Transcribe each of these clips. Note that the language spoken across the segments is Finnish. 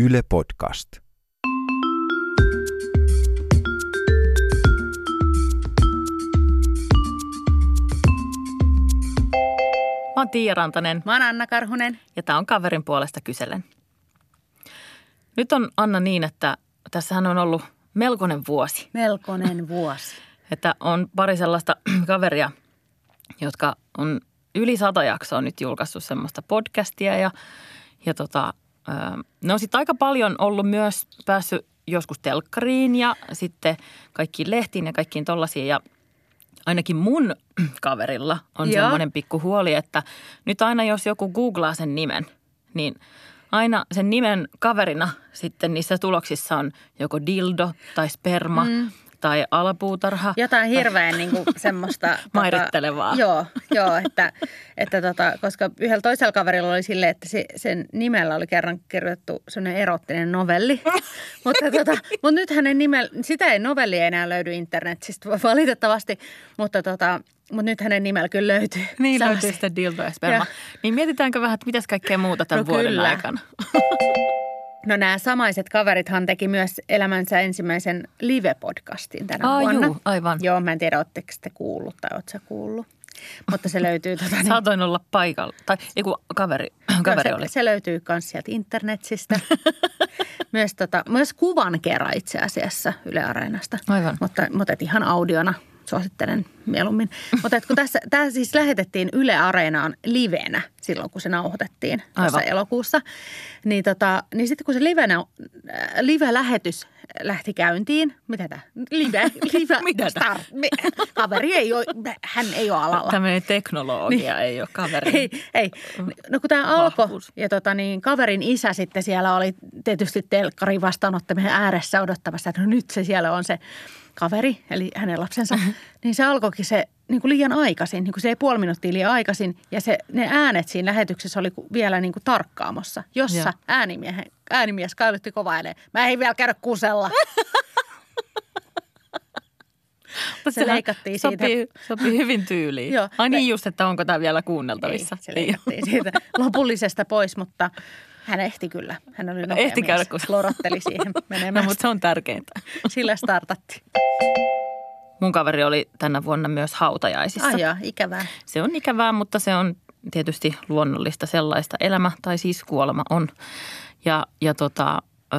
Yle Podcast. Mä oon Tiia Rantanen Mä oon Anna Karhunen. ja tämä on kaverin puolesta kyselen. Nyt on Anna niin, että tässähän on ollut melkoinen vuosi. Melkoinen vuosi. Että on pari sellaista kaveria, jotka on yli sata jaksoa nyt julkaissut semmoista podcastia ja, ja tota, ne on sitten aika paljon ollut myös päässyt joskus telkkariin ja sitten kaikkiin lehtiin ja kaikkiin tollasiin ja ainakin mun kaverilla on Joo. semmoinen pikku huoli, että nyt aina jos joku googlaa sen nimen, niin aina sen nimen kaverina sitten niissä tuloksissa on joko dildo tai sperma mm. Tai alapuutarha. Jotain hirveän niin kuin, semmoista... Mairittelevaa. Tota, joo, joo että, että tota, koska yhdellä toisella kaverilla oli silleen, että se, sen nimellä oli kerran kirjoitettu sellainen erottinen novelli. mutta, tota, mutta nyt hänen nimellä, sitä ei novellia enää löydy internetistä valitettavasti, mutta, tota, mutta nyt hänen nimellä kyllä löytyy. Niin sellaisia. löytyy sitten dildo ja sperma. Joo. Niin mietitäänkö vähän, että mitäs kaikkea muuta tämän No vuoden kyllä. aikana? No nämä samaiset kaverithan teki myös elämänsä ensimmäisen live-podcastin tänä Aa, vuonna. juu, aivan. Joo, mä en tiedä, ootteko te kuullut tai ootko sä kuullut. Mutta se löytyy tota, niin, Saatoin olla paikalla. Tai joku kaveri, kaveri se, oli. se löytyy myös sieltä internetsistä. myös, tota, myös kuvan kerran itse asiassa Yle Areenasta. Aivan. Mutta, mutta ihan audiona suosittelen mieluummin. mutta kun tässä, tämä siis lähetettiin Yle Areenaan livenä silloin, kun se nauhoitettiin tuossa Aivan. elokuussa. Niin, tota, niin sitten kun se livenä, äh, live-lähetys lähti käyntiin, mitä tämä? Live, live, Mitä tää? start, me, kaveri ei ole, hän ei ole alalla. Tämmöinen teknologia niin. ei ole kaveri. Ei, ei. No kun tämä alkoi ja tota niin, kaverin isä sitten siellä oli tietysti telkkarin vastaanottamisen ääressä odottamassa, että no nyt se siellä on se kaveri, eli hänen lapsensa. niin se alkoikin se niin kuin liian aikaisin, niin kuin se ei puoli minuuttia liian aikaisin. Ja se, ne äänet siinä lähetyksessä oli vielä niin kuin tarkkaamossa, jossa äänimiehen, äänimies kailutti kova ääneen. Mä ei vielä käydä kusella. Se leikattiin siitä. sopii, Sopii hyvin tyyliin. Joo. Ai niin just, että onko tämä vielä kuunneltavissa. Ei, se leikattiin siitä lopullisesta pois, mutta hän ehti kyllä. Hän oli nopea Ehti käydä, kun- Lorotteli siihen No, menemään. mutta se on tärkeintä. Sillä startattiin. Mun kaveri oli tänä vuonna myös hautajaisissa. Ai joo, ikävää. Se on ikävää, mutta se on tietysti luonnollista sellaista. Elämä tai siis kuolema on. Ja, ja tota, ö,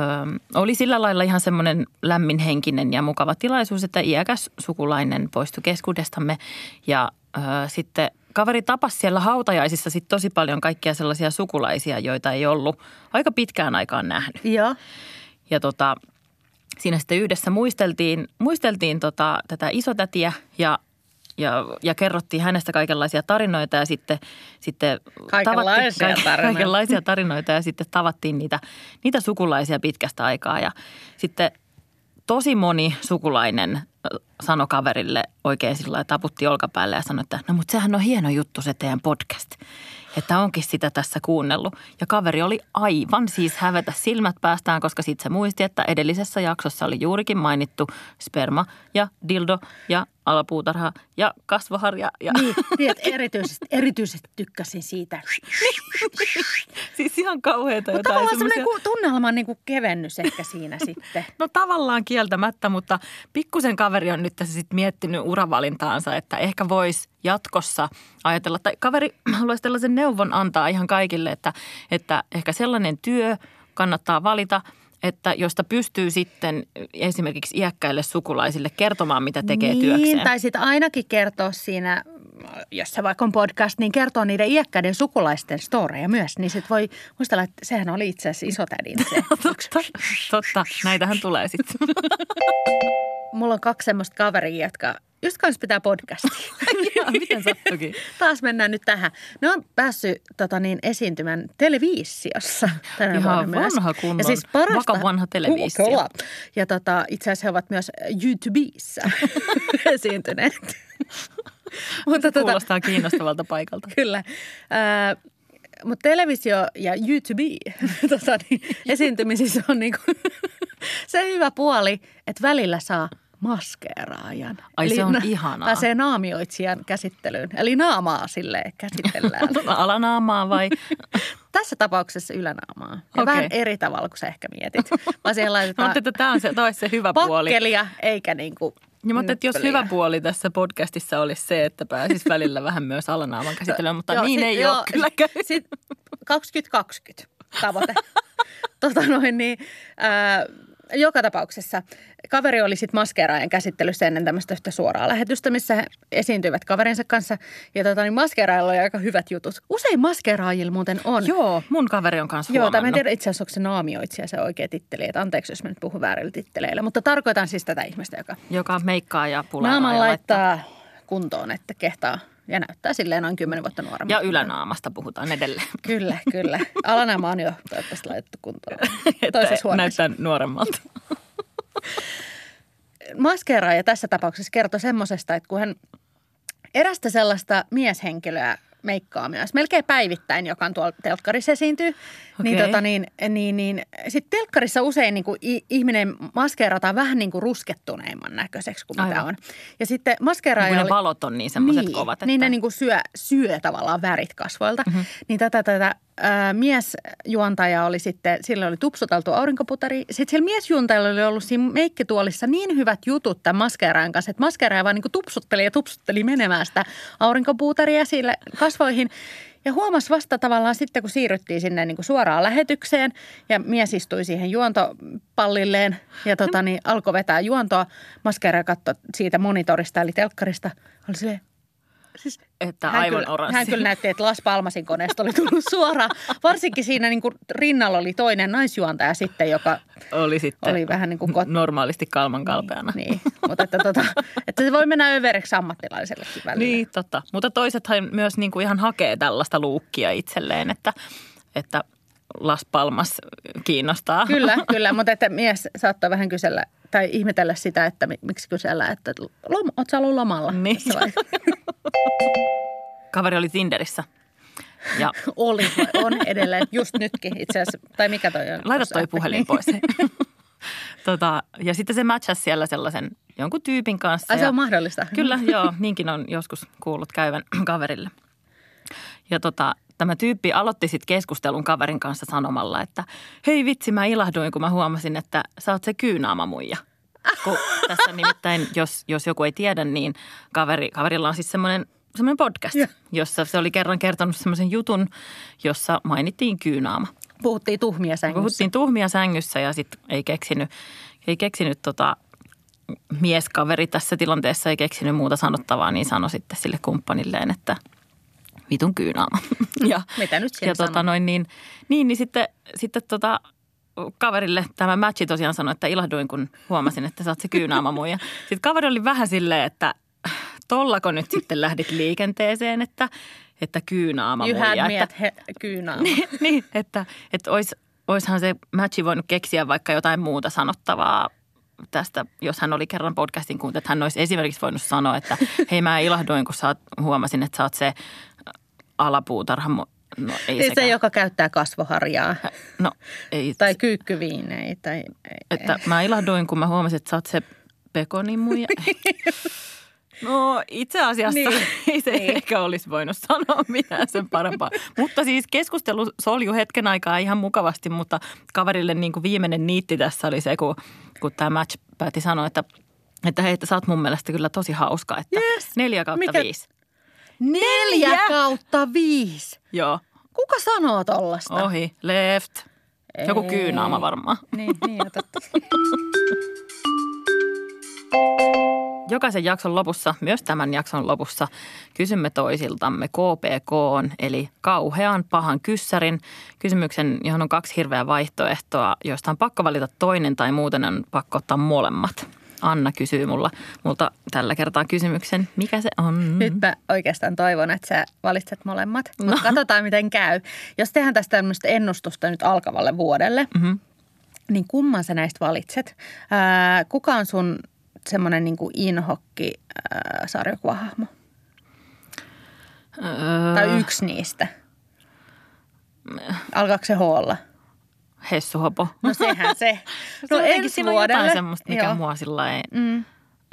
oli sillä lailla ihan semmoinen lämminhenkinen ja mukava tilaisuus, että iäkäs sukulainen poistui keskuudestamme. Ja ö, sitten kaveri tapasi siellä hautajaisissa sit tosi paljon kaikkia sellaisia sukulaisia, joita ei ollut aika pitkään aikaan nähnyt. Joo. Ja tota, siinä sitten yhdessä muisteltiin, muisteltiin tota, tätä isotätiä ja, ja, ja kerrottiin hänestä kaikenlaisia tarinoita ja sitten, sitten Kaikenlaisia tavattiin, tarinoita. kaikenlaisia tarinoita ja sitten tavattiin niitä, niitä sukulaisia pitkästä aikaa ja sitten tosi moni sukulainen sanoi kaverille oikein sillä taputti olkapäälle ja sanoi, että no mutta sehän on hieno juttu se teidän podcast. Että onkin sitä tässä kuunnellut. Ja kaveri oli aivan siis hävetä silmät päästään, koska sitten se muisti, että edellisessä jaksossa oli juurikin mainittu sperma ja dildo ja alapuutarha ja kasvoharja. Ja Niin, että erityisesti, erityisesti tykkäsin siitä. siis ihan kauheita Mutta jotain tavallaan semmoisia- semmoinen ku- tunnelman niin kuin kevennys ehkä siinä sitten. No tavallaan kieltämättä, mutta pikkusen kaveri on nyt tässä sitten miettinyt uravalintaansa, että ehkä voisi jatkossa ajatella, tai kaveri haluaisi tällaisen neuvon antaa ihan kaikille, että, että ehkä sellainen työ kannattaa valita, että josta pystyy sitten esimerkiksi iäkkäille sukulaisille kertomaan, mitä tekee niin, työkseen. tai sitten ainakin kertoa siinä, jos se vaikka on podcast, niin kertoo niiden iäkkäiden sukulaisten storeja myös. Niin sitten voi muistella, että sehän oli itse asiassa isotädin se. totta, totta, näitähän tulee sitten. Mulla on kaksi semmoista kaveria, jotka just kanssa pitää podcastia. Jaa, miten sattukin? Taas mennään nyt tähän. Ne on päässyt tota niin, esiintymään televisiossa tänä Ihan vuonna myös. vanha kunnon, ja siis parasta, vaka vanha televisio. Kyllä. Ja tota, itse asiassa he ovat myös YouTubessa esiintyneet. Mutta tota, Kuulostaa kiinnostavalta paikalta. kyllä. Äh, mutta televisio ja YouTube tota, niin, esiintymisissä on niinku, se hyvä puoli, että välillä saa maskeeraajan. Ai, se on na- ihanaa. Pääsee naamioitsijan käsittelyyn. Eli naamaa sille käsitellään. Alanaamaa vai? Tässä tapauksessa ylänaamaa. Ja Okei. vähän eri tavalla kuin sä ehkä mietit. Vaan siihen Mä laitetaan että tämä on se, toi se hyvä puoli. pakkelia, eikä niin kuin Ja mä ajattelin, että jos hyvä puoli tässä podcastissa olisi se, että pääsisi välillä vähän myös alanaaman käsittelyyn, mutta Joo, niin sit- ei joo, ole kylläkään. Sit 2020 tavoite. tota noin, niin, ää, joka tapauksessa kaveri oli sitten maskeeraajan käsittelyssä ennen tämmöistä yhtä suoraa lähetystä, missä he esiintyivät kaverinsa kanssa. Ja tota, niin maskeeraajilla oli aika hyvät jutut. Usein maskeeraajilla muuten on. Joo, mun kaveri on kanssa Joo, tai mä en tiedä itse asiassa, onko se naamioitsija se oikea titteli. Että anteeksi, jos mä nyt puhun väärillä titteleillä. Mutta tarkoitan siis tätä ihmistä, joka Joka meikkaa ja pulaa naaman laittaa kuntoon, että kehtaa ja näyttää silleen noin kymmenen vuotta nuoremmalta. Ja ylänaamasta puhutaan edelleen. Kyllä, kyllä. Alanaama on jo toivottavasti laitettu kuntoon. Toisessa huoneessa. näyttää nuoremmalta. Maskeeraaja tässä tapauksessa kertoi semmoisesta, että kun hän erästä sellaista mieshenkilöä meikkaa myös, melkein päivittäin, joka on tuolla telkkarissa esiintyy, niin, Okei. tota, niin, niin, niin sitten telkkarissa usein niin kuin ihminen maskeerataan vähän niin kuin ruskettuneimman näköiseksi kuin mitä on. Ja sitten maskeeraaja ne oli... valot on niin semmoiset niin, kovat. Että... Niin ne niin kuin syö, syö tavallaan värit kasvoilta. Mm-hmm. Niin tätä, tätä miesjuontaja oli sitten, sillä oli tupsuteltu aurinkoputari. Sitten sillä miesjuontajalla oli ollut siinä meikkituolissa niin hyvät jutut tämän maskeeraajan kanssa, että maskeeraaja vaan niin kuin tupsutteli ja tupsutteli menemään sitä aurinkopuutaria sille kasvoihin. Ja huomasi vasta tavallaan sitten, kun siirryttiin sinne niin kuin suoraan lähetykseen ja mies istui siihen juontopallilleen ja tota, niin alkoi vetää juontoa. Maskeeraaja katsoi siitä monitorista eli telkkarista. Oli silleen, siis Että hän aivan kyllä, oranssi. Hän kyllä näytti, että Las Palmasin koneesta oli tullut suoraan. Varsinkin siinä niin kuin rinnalla oli toinen naisjuontaja sitten, joka oli sitten oli vähän niin kuin kot... normaalisti kalman kalpeana. Niin, mutta että, tota, että se voi mennä överiksi ammattilaisellekin välillä. Niin, totta. Mutta toisethan myös niin kuin ihan hakee tällaista luukkia itselleen, että, että Las Palmas kiinnostaa. Kyllä, kyllä, mutta että mies saattoi vähän kysellä tai ihmetellä sitä, että mi- miksi kysellä, että lom, oot sä ollut lomalla? Niin. Kaveri oli Tinderissä. Ja Oli, on edelleen, just nytkin itse asiassa. Tai mikä toi on? laita toi puhelin pois. tota, ja sitten se matchasi siellä sellaisen jonkun tyypin kanssa. Ai se on mahdollista. Kyllä, joo. Niinkin on joskus kuullut käyvän kaverille. Ja tota, tämä tyyppi aloitti sitten keskustelun kaverin kanssa sanomalla, että hei vitsi, mä ilahduin, kun mä huomasin, että sä oot se kyynaama muija. Kun tässä nimittäin, jos, jos joku ei tiedä, niin kaveri, kaverilla on siis semmoinen semmoinen podcast, Joo. jossa se oli kerran kertonut semmoisen jutun, jossa mainittiin kyynaama. Puhuttiin tuhmia sängyssä. Puhuttiin tuhmia sängyssä ja sitten ei keksinyt, ei keksinyt tota, mieskaveri tässä tilanteessa ei keksinyt muuta sanottavaa, niin sanoi sitten sille kumppanilleen, että vitun kyynaama. ja, Mitä nyt ja tota, noin, niin, niin, niin sitten, sitten tota, kaverille tämä matchi tosiaan sanoi, että ilahduin, kun huomasin, että sä oot se kyynaama muija. Sitten kaveri oli vähän silleen, että tollako nyt sitten lähdit liikenteeseen, että, että kyynaama muija. me että, at he, kyynaama. niin, niin, että, että ois, oishan se matchi voinut keksiä vaikka jotain muuta sanottavaa tästä, jos hän oli kerran podcastin kuuntelija, että hän olisi esimerkiksi voinut sanoa, että hei mä ilahduin, kun sä oot, huomasin, että sä oot se alapuutarha. No ei Siis se, sekään. joka käyttää kasvoharjaa No ei. tai kyykkyviinejä. Tai, Että mä ilahduin, kun mä huomasin, että sä oot se pekonimuja. No itse asiassa Niin. ei se Niin. ehkä olisi voinut sanoa mitään sen parempaa. Mutta siis keskustelu solju hetken aikaa ihan mukavasti, mutta kaverille niin kuin viimeinen niitti tässä oli se, kun, kun tämä match päätti sanoa, että että hei, että sä oot mun mielestä kyllä tosi hauska, että Yes. neljä kautta Mikä- viisi. Neljä Neljä? kautta viisi. Joo, Kuka sanoo tollasta? ohi, left. Joku Ei. kyynaama varmaan. Niin, niin totta. Jokaisen jakson lopussa, myös tämän jakson lopussa, kysymme toisiltamme KPK, eli kauhean pahan kyssärin. Kysymyksen, johon on kaksi hirveää vaihtoehtoa, joista on pakko valita toinen tai muuten on pakko ottaa molemmat. Anna kysyy mulla, multa tällä kertaa kysymyksen, mikä se on? Nyt mä oikeastaan toivon, että sä valitset molemmat. No. Mutta katsotaan, miten käy. Jos tehdään tästä tämmöistä ennustusta nyt alkavalle vuodelle, Mhm. niin kumman sä näistä valitset? Ää, kuka on sun semmoinen niin inhokki ää, sarjakuvahahmo? Öö, Tai yksi niistä? Alkaako se hoolla? Hessu Hopo. No sehän se. Se No on jotenkin- ensi siinä on jotain vuodelle. semmoista, mikä Joo. mua sillä ei... Mm.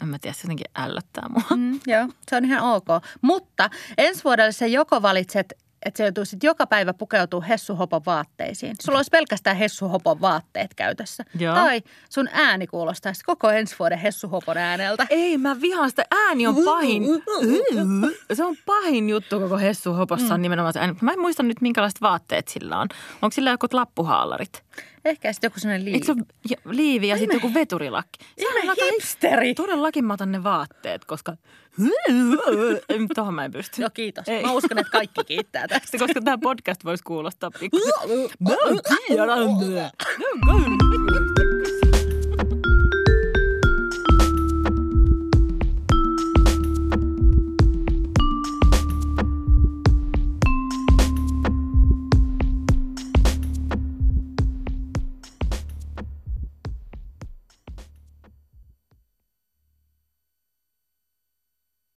en mä tiedä, se jotenkin ällöttää mua. Mm, joo, se on ihan ok. Mutta ensi vuodelle se joko valitset, että se joutuisit joka päivä pukeutuu hessuhopon vaatteisiin. Sulla olisi pelkästään hessuhopon vaatteet käytössä. Joo. Tai sun ääni kuulostaisi koko ensi vuoden hessuhopon ääneltä. Ei, mä vihaan sitä. Ääni on pahin. Se on pahin juttu koko Hessu Hopossa on nimenomaan se ääni. Mä en muista nyt, minkälaiset vaatteet sillä on. Onko sillä joku lappuhaalarit? Ehkä sitten joku sellainen liivi. Eikö se ole ja- liivi ja sitten joku veturilakki? Ihme hipsteri. Todellakin mä otan ne vaatteet, koska tuohon mä en pysty. Joo, kiitos. Ei. Mä uskon, että kaikki kiittää tästä. Koska tämä podcast voisi kuulostaa pikkusen.